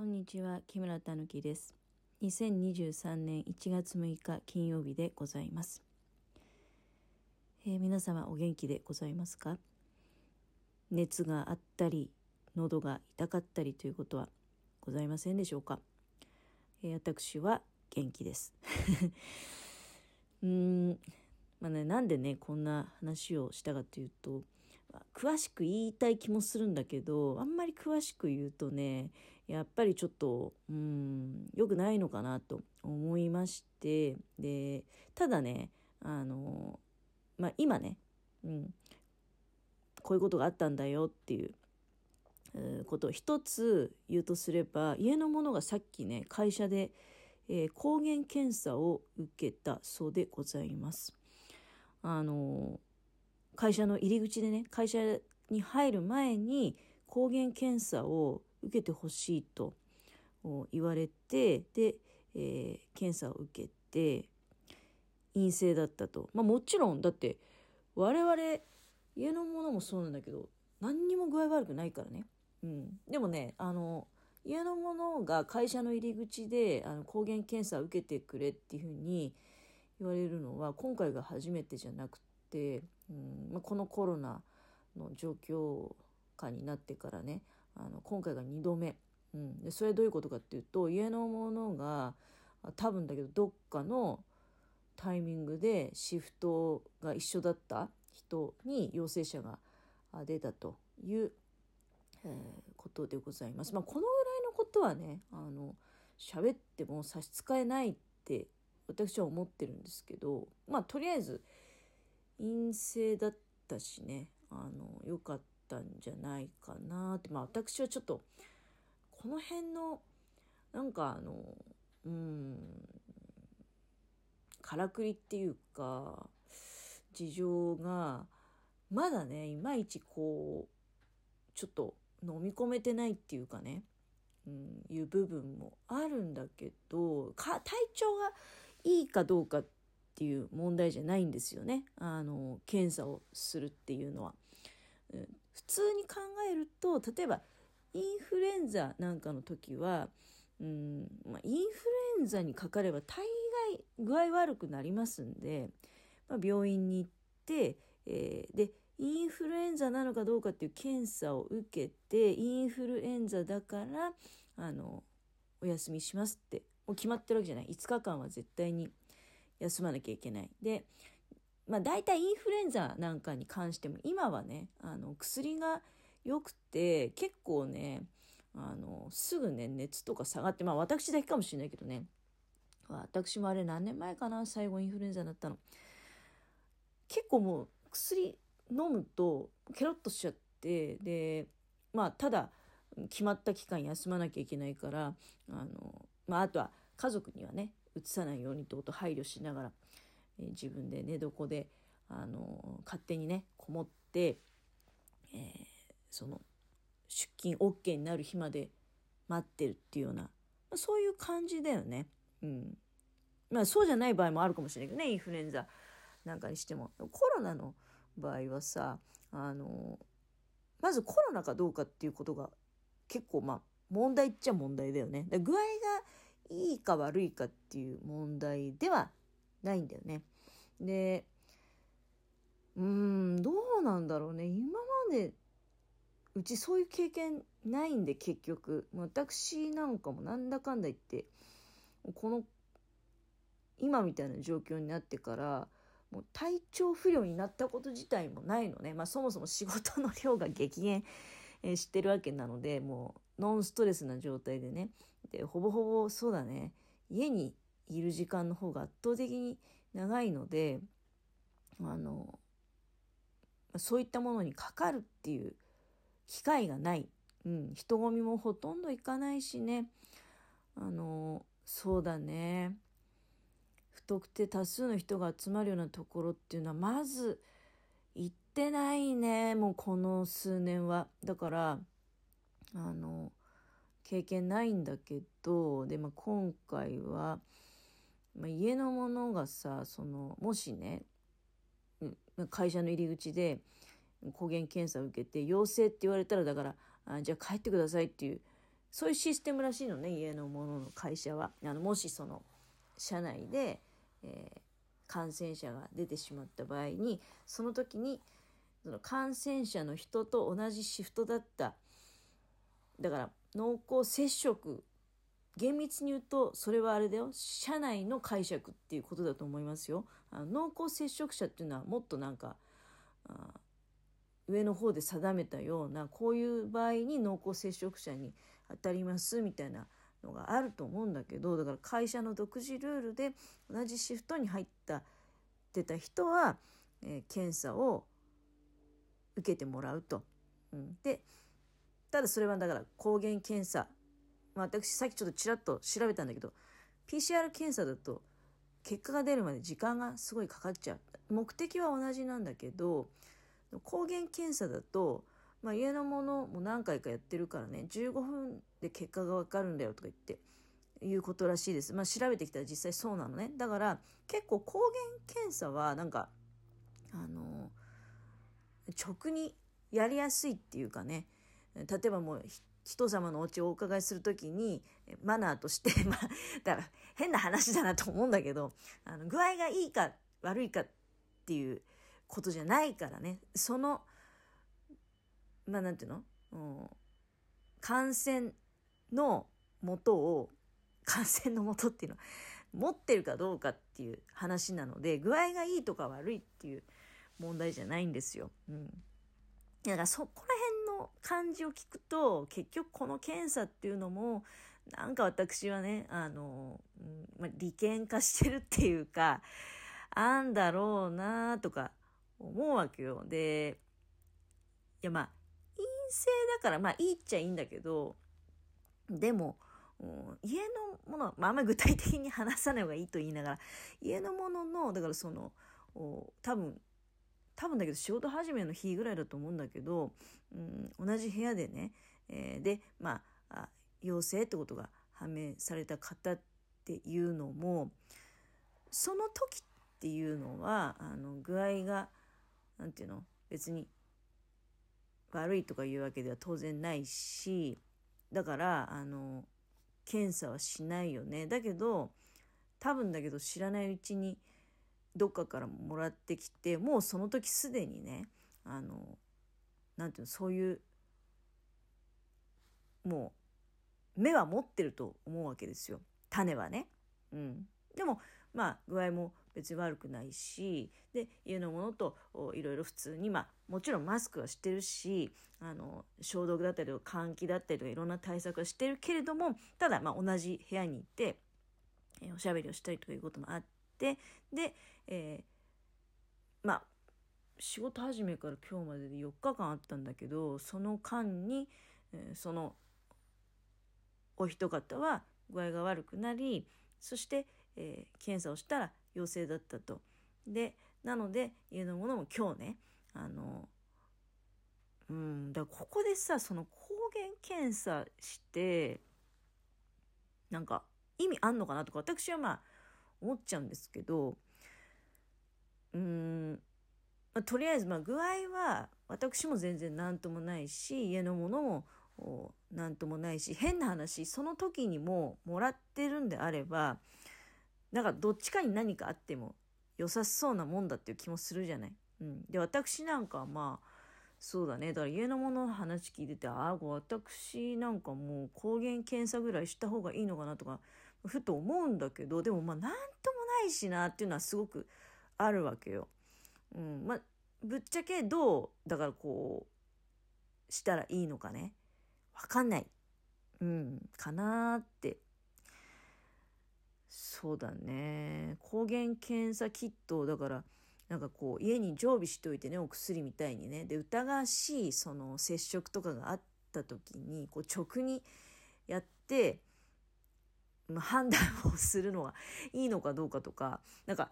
こんにちは、木村たぬきです。2023年1月6日金曜日でございます。えー、皆様お元気でございますか？熱があったり、喉が痛かったりということはございませんでしょうか、えー、私は元気です。うーん、まあね、なんでね、こんな話をしたかというと、詳しく言いたい気もするんだけど、あんまり詳しく言うとね、やっぱりちょっと、うん、良くないのかなと思いまして、で、ただね、あの、まあ、今ね、うん、こういうことがあったんだよっていうことを一つ言うとすれば、家の者がさっきね、会社で、えー、抗原検査を受けたそうでございます。あの会社の入り口でね会社に入る前に抗原検査を受けてほしいと言われてで、えー、検査を受けて陰性だったと、まあ、もちろんだって我々家のものもそうなんだけど何にも具合悪くないからね、うん、でもねあの家のものが会社の入り口であの抗原検査を受けてくれっていうふうに言われるのは今回が初めてじゃなくて、うんまあ、このコロナの状況下になってからねあの今回が2度目、うん、でそれはどういうことかっていうと家のものが多分だけどどっかのタイミングでシフトが一緒だった人に陽性者が出たという、えー、ことでございます。まあ、このぐらいのことはねあの喋っても差し支えないって私は思ってるんですけどまあとりあえず陰性だったしね。あの良かったんじゃないかなって。まあ私はちょっとこの辺のなんかあのうんからくりっていうか事情がまだねいまいちこうちょっと飲み込めてないっていうかね、うん、いう部分もあるんだけどか体調がいいかどうかってっていう問題じゃないんですよね。あの検査をするっていうのは。普通に考えると例えばインフルエンザなんかの時はうんまあ、インフルエンザにかかれば大概具合悪くなりますんで、まあ、病院に行って、えー、でインフルエンザなのかどうかっていう検査を受けてインフルエンザだからあのお休みしますってもう決まってるわけじゃない。5日間は絶対に休まなきゃいけない。でまあ、大体インフルエンザなんかに関しても今はねあの薬が良くて結構ねあのすぐね熱とか下がってまあ私だけかもしれないけどね私もあれ何年前かな最後インフルエンザになったの結構もう薬飲むとケロッとしちゃってでまあただ決まった期間休まなきゃいけないからあのまああとは家族にはねうつさないようにってことを配慮しながらえ自分で寝床で、あの勝手にねこもって、えー、その出勤 OK になる日まで待ってるっていうような、まあ、そういう感じだよね。うん。まあそうじゃない場合もあるかもしれないけどねインフルエンザなんかにしても。コロナの場合はさあのまずコロナかどうかっていうことが結構まあ問題っちゃ問題だよね。具合がいいか悪いかっていう問題ではないんだよね。でうーんどうなんだろうね。今までうちそういう経験ないんで結局。私なんかもなんだかんだ言ってこの今みたいな状況になってからもう体調不良になったこと自体もないのね、まあ、そもそも仕事の量が激減、えー、してるわけなのでもうノンストレスな状態でね。でほぼほぼそうだね。家にいる時間の方が圧倒的に長いのであのそういったものにかかるっていう機会がない、うん、人混みもほとんど行かないしね。あのそうだね。不特定多数の人が集まるようなところっていうのはまず行ってないねもうこの数年は。だからあの経験ないんだけどで、まあ、今回はまあ、家のものがさそのもしね会社の入り口で抗原検査を受けて陽性って言われたらだからあじゃあ帰ってくださいっていうそういうシステムらしいのね家のものの会社は。あのもしその社内で、えー、感染者が出てしまった場合にその時にその感染者の人と同じシフトだった。だから濃厚接触厳密に言うとそれはあれだよ。社内の解釈っていうことだと思いますよ。あの濃厚接触者っていうのはもっとなんか上の方で定めたようなこういう場合に濃厚接触者に当たりますみたいなのがあると思うんだけどだから会社の独自ルールで同じシフトに入った出た人は、えー、検査を受けてもらうと。うん、でただそれはだから抗原検査、まあ、私さっきちょっとちらっと調べたんだけど PCR 検査だと結果が出るまで時間がすごいかかっちゃう目的は同じなんだけど抗原検査だと、まあ、家のものも何回かやってるからね15分で結果が分かるんだよとか言っていうことらしいです。まあ、調べてきたら実際そうなのね。だから結構抗原検査はなんかあの直にやりやすいっていうかね。例えばもう人様のお家をお伺いする時にマナーとして まだから変な話だなと思うんだけどあの具合がいいか悪いかっていうことじゃないからね。そのまあなんていうの、うん、感染のもとを感染のもとっていうのは持ってるかどうかっていう話なので具合がいいとか悪いっていう問題じゃないんですよ。うん、だからそこら辺の感じを聞くと結局この検査っていうのもなんか私はねあの、うんまあ、利権化してるっていうかあんだろうなとか思うわけよ。でいやまあ陰性だからまあいいっちゃいいんだけどでも家のものは、まあ、あんまり具体的に話さない方がいいと言いながら家のもののだからその多分多分だけど仕事始めの日ぐらいだと思うんだけど、うん、同じ部屋でね、えー、でまあ陽性ってことが判明された方っていうのもその時っていうのはあの具合が何て言うの別に悪いとかいうわけでは当然ないしだからあの検査はしないよね。だけど多分だけど知らないうちにどっかからもらってきてもうその時すでにねあのなんていうのそういうもう目は持ってると思うわけですよ種はね。うん、でもまあ具合も別に悪くないしで家のものといろいろ普通にまあもちろんマスクはしてるしあの消毒だったりとか換気だったりとかいろんな対策はしてるけれどもただまあ同じ部屋にいて、おしゃべりをしたりということもあっててで、えー、まあ仕事始めから今日までで4日間あったんだけどその間に、えー、そのお一方は具合が悪くなりそして、えー、検査をしたら陽性だったと。でなので家のものも今日ねあのうんだここでさその抗原検査してなんか意味あんのかなとか私はまあ思っちゃうんですけどうん、まあ、とりあえずまあ具合は私も全然何ともないし家のものも何ともないし変な話その時にももらってるんであればなんかどっちかに何かあっても良さそうなもんだっていう気もするじゃない。うん、で私なんかはまあそうだねだから家のものの話聞いててああ私なんかもう抗原検査ぐらいした方がいいのかなとかふと思うんだけどでもまあ何ともないしなっていうのはすごくあるわけよ。うん、まあぶっちゃけどうだからこうしたらいいのかね。分かんない、うん、かなって。そうだね。抗原検査キットだからなんかこう家に常備しておいてねお薬みたいにね。で疑わしいその接触とかがあった時にこう直にやって判断をするのがいいのかどうかとかなんか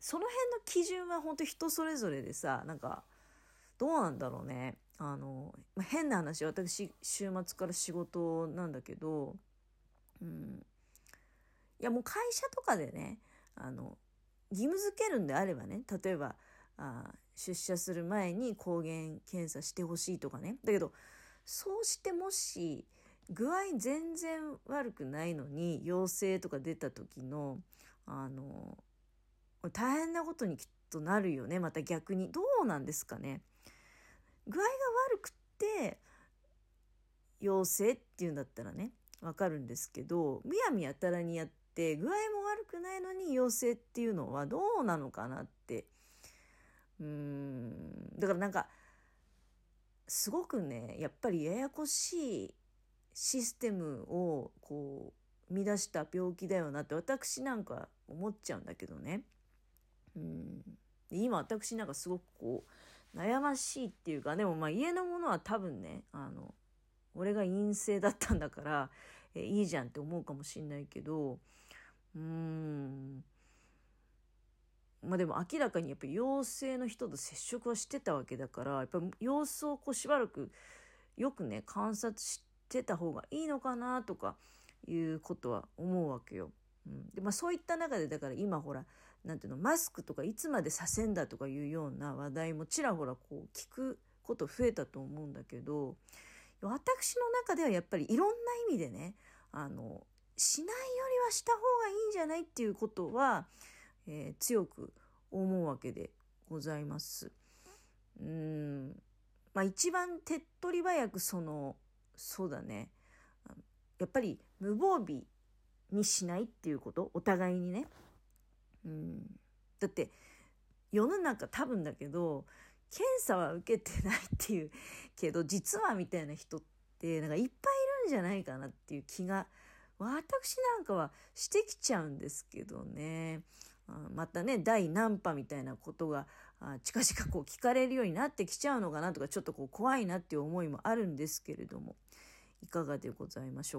その辺の基準は本当人それぞれでさなんかどうなんだろうね。あの、まあ、変な話私週末から仕事なんだけど、うん、いやもう会社とかでねあの義務付けるんであればね例えばあ出社する前に抗原検査してほしいとかね。だけどそうしてもし具合全然悪くないのに陽性とか出た時のあの大変なことにきっとなるよね。また逆に。どうなんですかね。具合が悪くて陽性っていうんだったらねわかるんですけどむやみやたらにやって具合も悪くないのに陽性っていうのはどうなのかなって。うん。だからなんかすごくねやっぱりややこしいシステムをこう乱した病気だよなって私なんか思っちゃうんだけどね。うん今私なんかすごくこう悩ましいっていうかでもまあ家のものは多分ねあの俺が陰性だったんだからえいいじゃんって思うかもしんないけどうーんまあでも明らかにやっぱり陽性の人と接触はしてたわけだからやっぱ様子をこうしばらくよくね観察しててた方がいいのかなとかいうことは思うわけよ。うん、でまあそういった中でだから今ほらなんていうのマスクとかいつまでさせんだとかいうような話題もちらほらこう聞くこと増えたと思うんだけど私の中ではやっぱりいろんな意味でねあのしないよりはした方がいいんじゃないっていうことは、えー、強く思うわけでございます。うんまあ一番手っ取り早くそのそうだねやっぱり無防備にしないっていうこと？お互いにね。うん、だって世の中多分だけど検査は受けてないっていうけど実はみたいな人ってなんかいっぱいいるんじゃないかなっていう気が私なんかはしてきちゃうんですけどね。またね第何波みたいなことが近々こう聞かれるようになってきちゃうのかなとかちょっとこう怖いなっていう思いもあるんですけれどもいかがでございましょう